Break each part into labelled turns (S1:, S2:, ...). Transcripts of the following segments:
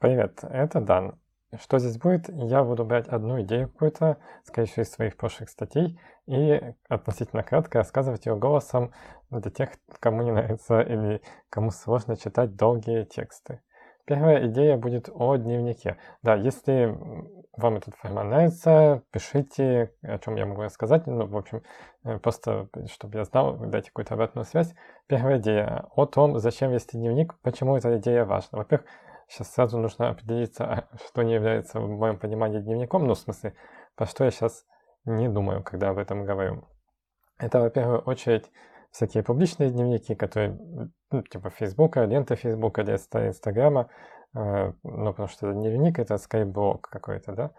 S1: Привет, это Дан. Что здесь будет? Я буду брать одну идею какую-то, скорее всего, из своих прошлых статей, и относительно кратко рассказывать ее голосом для тех, кому не нравится или кому сложно читать долгие тексты. Первая идея будет о дневнике. Да, если вам этот формат нравится, пишите, о чем я могу рассказать. Ну, в общем, э, просто, чтобы я знал, дайте какую-то обратную связь. Первая идея о том, зачем вести дневник, почему эта идея важна. Во-первых, сейчас сразу нужно определиться, что не является в моем понимании дневником, ну, в смысле, про что я сейчас не думаю, когда об этом говорю. Это, во первую очередь, всякие публичные дневники, которые, ну, типа Фейсбука, лента Фейсбука или Инстаграма, э, ну, потому что дневник — это скайблог какой-то, да.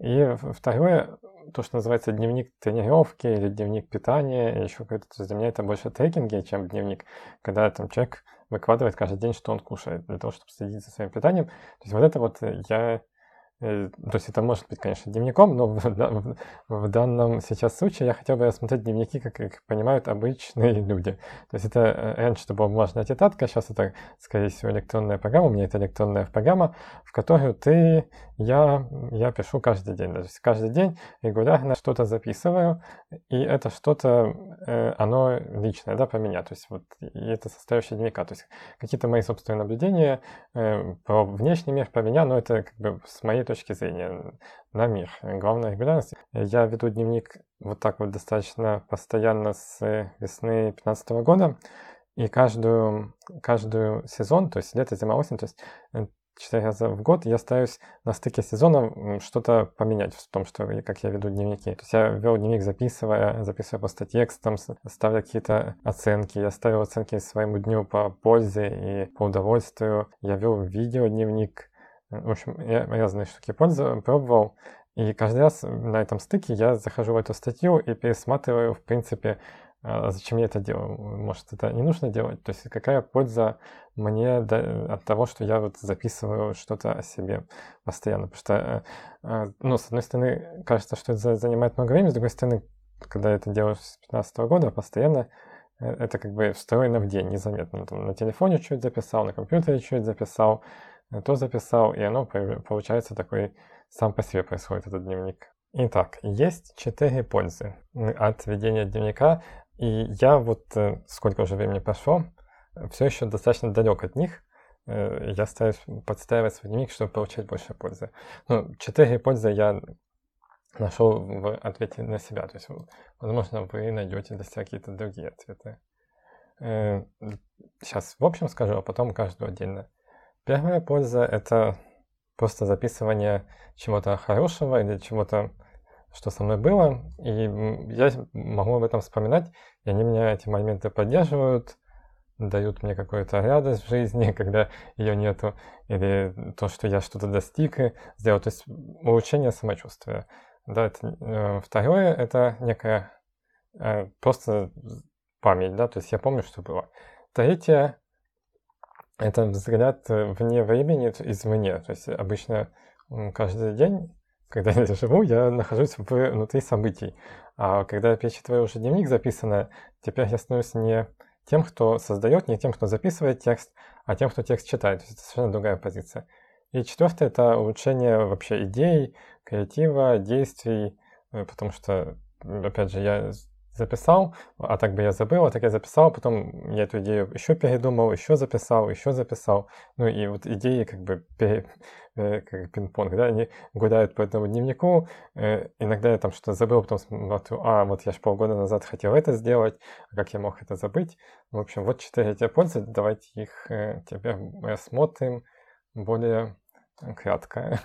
S1: И второе, то, что называется дневник тренировки или дневник питания, или еще какой-то, то есть для меня это больше трекинги, чем дневник, когда там человек выкладывает каждый день, что он кушает, для того, чтобы следить за своим питанием. То есть вот это вот я Э, то есть это может быть, конечно, дневником, но в, в, в данном сейчас случае я хотел бы рассмотреть дневники, как их понимают обычные люди. То есть это э, раньше это была бумажная тетрадка, сейчас это, скорее всего, электронная программа. У меня это электронная программа, в которую ты, я, я пишу каждый день. То есть каждый день регулярно что-то записываю, и это что-то, э, оно личное, да, про меня. То есть вот и это составляющая дневника. То есть какие-то мои собственные наблюдения про внешний мир, про меня, но это как бы с моей точки зрения на мир. Главная регулярность. Я веду дневник вот так вот достаточно постоянно с весны 2015 года. И каждую, каждую сезон, то есть лето, зима, осень, то есть э, четыре раза в год я стараюсь на стыке сезона что-то поменять в том, что как я веду дневники. То есть я вел дневник, записывая, записывая просто текстом, ставля какие-то оценки. Я ставил оценки своему дню по пользе и по удовольствию. Я вел видео дневник, в общем, я разные штуки пользовал, пробовал. И каждый раз на этом стыке я захожу в эту статью и пересматриваю, в принципе, а, зачем я это делаю. Может, это не нужно делать? То есть какая польза мне от того, что я вот записываю что-то о себе постоянно? Потому что, э, а, ну, с одной стороны, кажется, что это занимает много времени, с другой стороны, когда это делаешь с 2015 года, постоянно э, это как бы встроено в день, незаметно. Там, на телефоне чуть записал, на компьютере чуть записал, то записал, и оно получается такой, сам по себе происходит этот дневник. Итак, есть четыре пользы от ведения дневника, и я вот, э, сколько уже времени прошло, все еще достаточно далек от них. Э, я стараюсь подстраивать свой дневник, чтобы получать больше пользы. Ну, четыре пользы я нашел в ответе на себя. То есть, возможно, вы найдете для себя какие-то другие ответы. Сейчас э, в общем скажу, а потом каждую отдельно. Первая польза — это просто записывание чего-то хорошего или чего-то, что со мной было, и я могу об этом вспоминать, и они меня эти моменты поддерживают, дают мне какую-то радость в жизни, когда ее нету, или то, что я что-то достиг и сделал, то есть улучшение самочувствия. Да, это, э, второе — это некая э, просто память, да, то есть я помню, что было. Третье это взгляд э, вне времени, извне. То есть обычно каждый день, когда я живу, я нахожусь внутри событий. А когда я перечитываю уже дневник записанное, теперь я становлюсь не тем, кто создает, не тем, кто записывает текст, а тем, кто текст читает. То есть это совершенно другая позиция. И четвертое – это улучшение вообще идей, креатива, действий, э, потому что, опять же, я записал, а так бы я забыл, а так я записал, потом я эту идею еще передумал, еще записал, еще записал. Ну и вот идеи как бы пере, э, как пинг-понг, да, они гуляют по этому дневнику. Э, иногда я там что-то забыл, потом смотрю, а, вот я же полгода назад хотел это сделать, а как я мог это забыть? В общем, вот четыре эти пользы, давайте их э, теперь рассмотрим более кратко.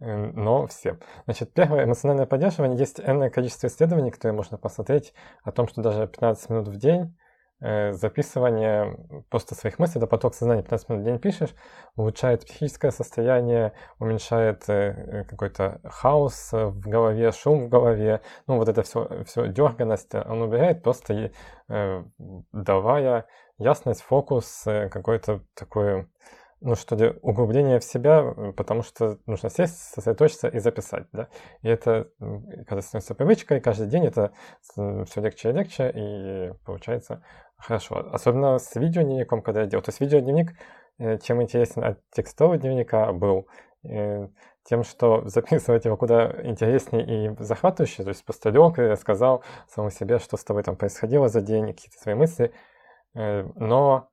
S1: Но все. Значит, первое, эмоциональное поддерживание. Есть энное количество исследований, которые можно посмотреть о том, что даже 15 минут в день э, записывание просто своих мыслей, да, поток сознания 15 минут в день пишешь, улучшает психическое состояние, уменьшает э, какой-то хаос в голове, шум в голове, ну вот это все, все дерганность он убирает, просто э, давая ясность, фокус, какой-то такой ну что ли, углубление в себя, потому что нужно сесть, сосредоточиться и записать, да. И это, когда становится привычкой, каждый день это все легче и легче, и получается хорошо. Особенно с видеодневником, когда я делаю. То есть видеодневник чем интересен от текстового дневника был тем, что записывать его куда интереснее и захватывающе, то есть просто лег и рассказал самому себе, что с тобой там происходило за день, какие-то свои мысли. Но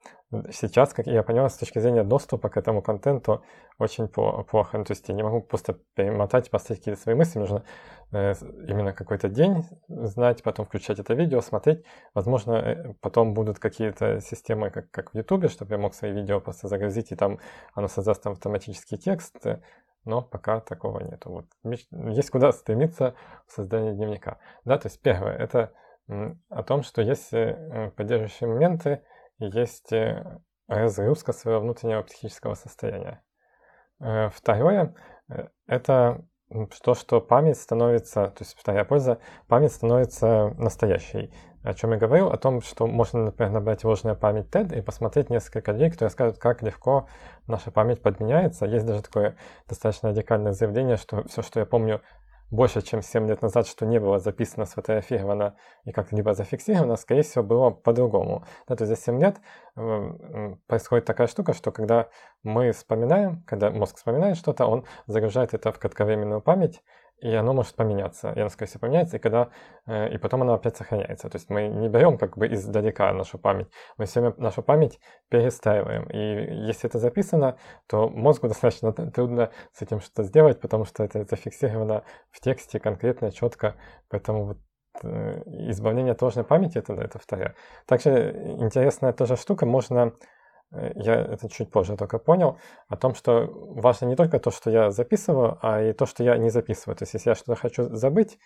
S1: сейчас, как я понял, с точки зрения доступа к этому контенту очень плохо. Ну, то есть я не могу просто перемотать, поставить какие-то свои мысли. Нужно э, именно какой-то день знать, потом включать это видео, смотреть. Возможно, э, потом будут какие-то системы, как, как в YouTube, чтобы я мог свои видео просто загрузить, и там оно создаст там автоматический текст. Но пока такого нет. Вот. Есть куда стремиться в создании дневника. Да, то есть первое, это о том, что есть э, поддерживающие моменты, есть э, разгрузка своего внутреннего психического состояния. Э, второе э, – это то, что память становится, то есть вторая польза, память становится настоящей. О чем я говорил, о том, что можно, например, набрать ложная память TED и посмотреть несколько людей, которые скажут, как легко наша память подменяется. Есть даже такое достаточно радикальное заявление, что все, что я помню больше, чем 7 лет назад, что не было записано, сфотографировано и как-то либо зафиксировано, скорее всего, было по-другому. Да, то есть за 7 лет э, происходит такая штука, что когда мы вспоминаем, когда мозг вспоминает что-то, он загружает это в кратковременную память, и оно может поменяться. И оно, скорее всего, поменяется, и, когда, э, и потом оно опять сохраняется. То есть мы не берем как бы издалека нашу память, мы все время нашу память перестраиваем. И если это записано, то мозгу достаточно трудно с этим что-то сделать, потому что это зафиксировано в тексте конкретно, четко. Поэтому вот э, избавление от ложной памяти это, это вторая. Также интересная тоже штука, можно Э, я это чуть позже только понял, о том, что важно не только то, что я записываю, а и то, что я не записываю. То есть, если я что-то хочу забыть,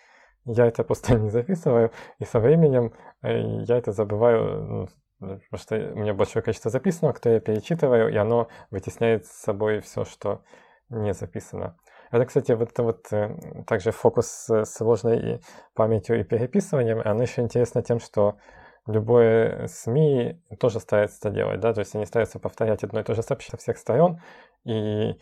S1: я это просто не записываю, и со временем э, я это забываю, ну, потому что у меня большое количество записанного, кто я перечитываю, и оно вытесняет с собой все, что не записано. Это, кстати, вот это вот э, также фокус с сложной памятью и переписыванием, оно еще интересно тем, что любое СМИ тоже старается это делать, да, то есть они стараются повторять одно и то же сообщение со всех сторон, и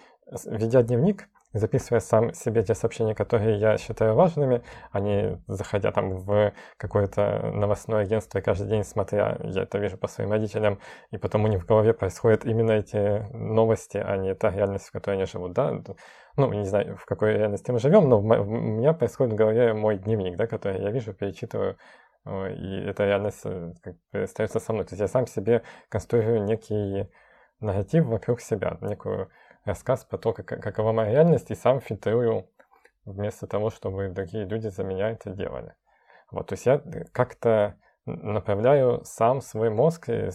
S1: ведя дневник, записывая сам себе те сообщения, которые я считаю важными, а не заходя там в какое-то новостное агентство и каждый день смотря, я это вижу по своим родителям, и потом у них в голове происходят именно эти новости, а не та реальность, в которой они живут, да. Ну, не знаю, в какой реальности мы живем, но у меня происходит в голове мой дневник, да, который я вижу, перечитываю, и эта реальность э, как бы остается со мной. То есть я сам себе конструирую некий нарратив вокруг себя, некую рассказ про то, как, какова моя реальность, и сам фильтрую вместо того, чтобы другие люди за меня это делали. Вот, то есть я как-то направляю сам свой мозг, и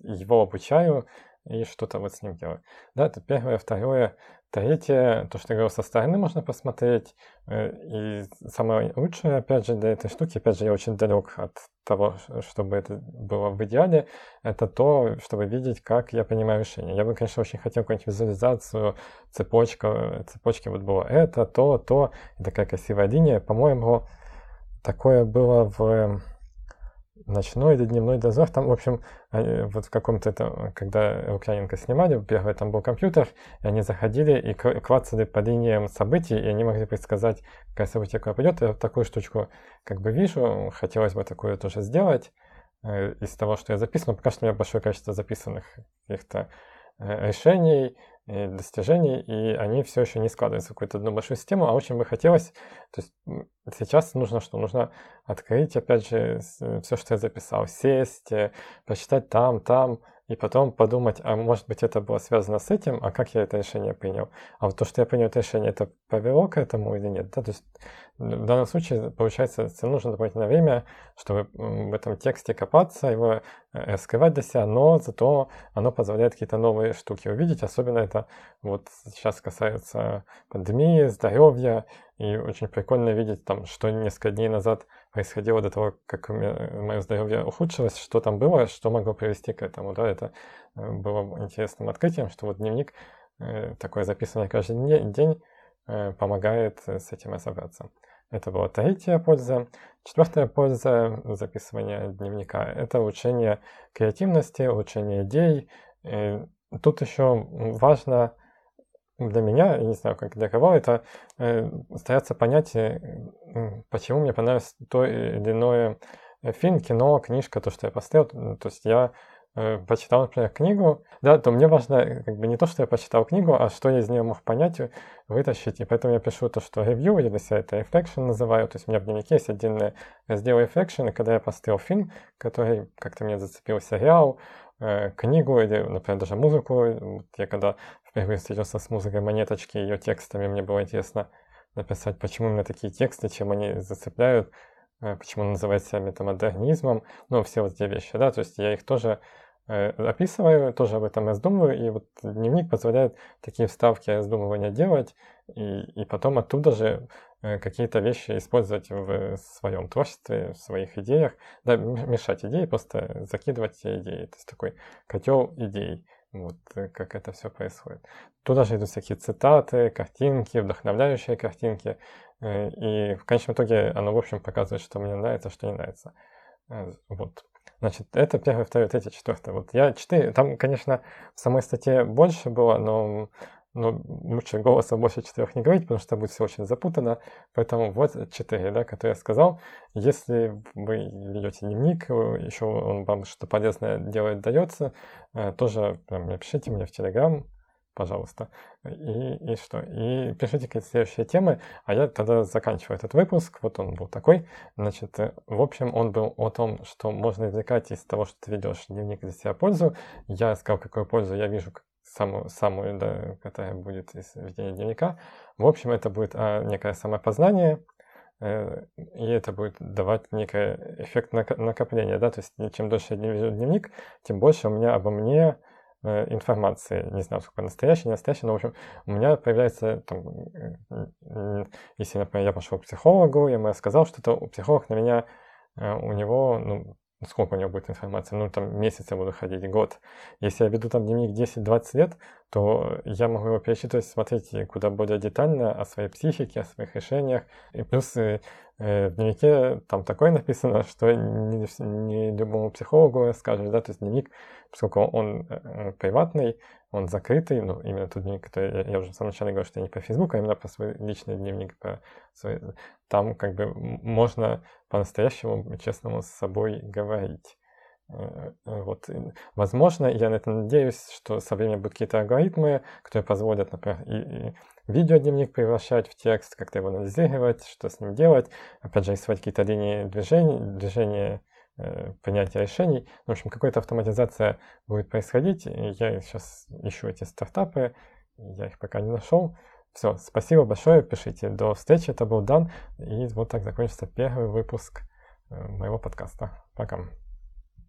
S1: его обучаю, и что-то вот с ним делать. Да, это первое. Второе, третье, то, что я говорил, со стороны можно посмотреть. Э, и самое лучшее, опять же, для этой штуки, опять же, я очень далек от того, чтобы это было в идеале, это то, чтобы видеть, как я принимаю решения. Я бы, конечно, очень хотел какую-нибудь визуализацию, цепочка, цепочки вот было это, то, то, и такая красивая линия. По-моему, такое было в ночной или дневной дозор. Там, в общем, вот в каком-то, это, когда Лукьяненко снимали, первый там был компьютер, и они заходили и клацали по линиям событий, и они могли предсказать, какое событие куда пойдет. Я вот такую штучку как бы вижу, хотелось бы такое тоже сделать э, из того, что я записывал. Пока что у меня большое количество записанных каких-то э, решений, и достижений, и они все еще не складываются в какую-то одну большую систему, а очень бы хотелось, то есть сейчас нужно что? Нужно открыть, опять же, все, что я записал, сесть, э, прочитать там, там, и потом подумать, а может быть это было связано с этим, а как я это решение принял. А вот то, что я принял это решение, это повело к этому или нет. Да? То есть в данном случае, получается, тебе нужно дополнительное время, чтобы в этом тексте копаться, его э, раскрывать для себя, но зато оно позволяет какие-то новые штуки увидеть. Особенно это вот сейчас касается пандемии, здоровья, и очень прикольно видеть там, что несколько дней назад происходило до того, как мое здоровье ухудшилось, что там было, что могло привести к этому. Да, это э, было интересным открытием, что вот дневник, э, такое записанное каждый день, э, помогает с этим разобраться. Это была третья польза. Четвертая польза записывания дневника – это улучшение креативности, улучшение идей. И тут еще важно для меня, я не знаю, как для кого, это э, стараться понять, э, почему мне понравилось то или иное э, фильм, кино, книжка, то, что я поставил. То есть я э, почитал, например, книгу, да, то мне важно э, как бы не то, что я почитал книгу, а что я из нее мог понять, вытащить. И поэтому я пишу то, что ревью, или для себя это reflection называю. То есть у меня в дневнике есть отдельный раздел reflection, и когда я поставил фильм, который как-то мне зацепил сериал, э, книгу или, например, даже музыку. Вот я когда впервые встретился с музыкой монеточки, ее текстами, мне было интересно написать, почему именно такие тексты, чем они зацепляют, э, почему он называет себя метамодернизмом, ну, все вот эти вещи, да, то есть я их тоже э, описываю, тоже об этом раздумываю, и вот дневник позволяет такие вставки раздумывания делать, и, и потом оттуда же э, какие-то вещи использовать в своем творчестве, в своих идеях, да, мешать идеи, просто закидывать те идеи, то есть такой котел идей. Вот э, как это все происходит. Туда же идут всякие цитаты, картинки, вдохновляющие картинки. Э, и в конечном итоге оно, в общем, показывает, что мне нравится, что не нравится. Э, вот. Значит, это первое, второе, третье, четвертое. Вот я четыре. Там, конечно, в самой статье больше было, но но лучше голосом больше четырех не говорить, потому что будет все очень запутано. Поэтому вот четыре, да, которые я сказал. Если вы ведете дневник, еще он вам что-то полезное делает, дается, э, тоже прям, напишите мне в Телеграм, пожалуйста. И, и что? И пишите какие-то следующие темы, а я тогда заканчиваю этот выпуск. Вот он был такой. Значит, э, в общем, он был о том, что можно извлекать из того, что ты ведешь дневник для себя пользу. Я сказал, какую пользу я вижу, самую, самую да, которая будет из ведения дневника. В общем, это будет а, некое самопознание, э, и это будет давать некий эффект накопления, да, то есть чем дольше я веду дневник, тем больше у меня обо мне информации, не знаю, сколько настоящий, не настоящий, но, в общем, у меня появляется, там, э, если, например, я пошел к психологу, я ему сказал что-то, психолог на меня, у него, ну, сколько у него будет информации, ну там месяц я буду ходить, год. Если я веду там дневник 10-20 лет, то я могу его перечитывать, смотреть куда более детально о своей психике, о своих решениях. И плюс э, э в дневнике там такое написано, что не, не любому психологу скажешь, да, то есть дневник, поскольку он э, э приватный, он закрытый, ну, именно тот дневник, который я, я уже в самом начале говорил, что не по Фейсбуку, а именно по свой личный дневник, по свой, там как бы можно по-настоящему честному с собой говорить. Э, э, вот, возможно, я на это надеюсь, что со временем будут какие-то алгоритмы, которые позволят, например, и, и видеодневник превращать в текст, как-то его анализировать, что с ним делать, опять же, рисовать какие-то линии движения, движения принятия решений. В общем, какая-то автоматизация будет происходить. Я сейчас ищу эти стартапы, я их пока не нашел. Все, спасибо большое, пишите. До встречи, это был Дан. И вот так закончится первый выпуск э, моего подкаста. Пока.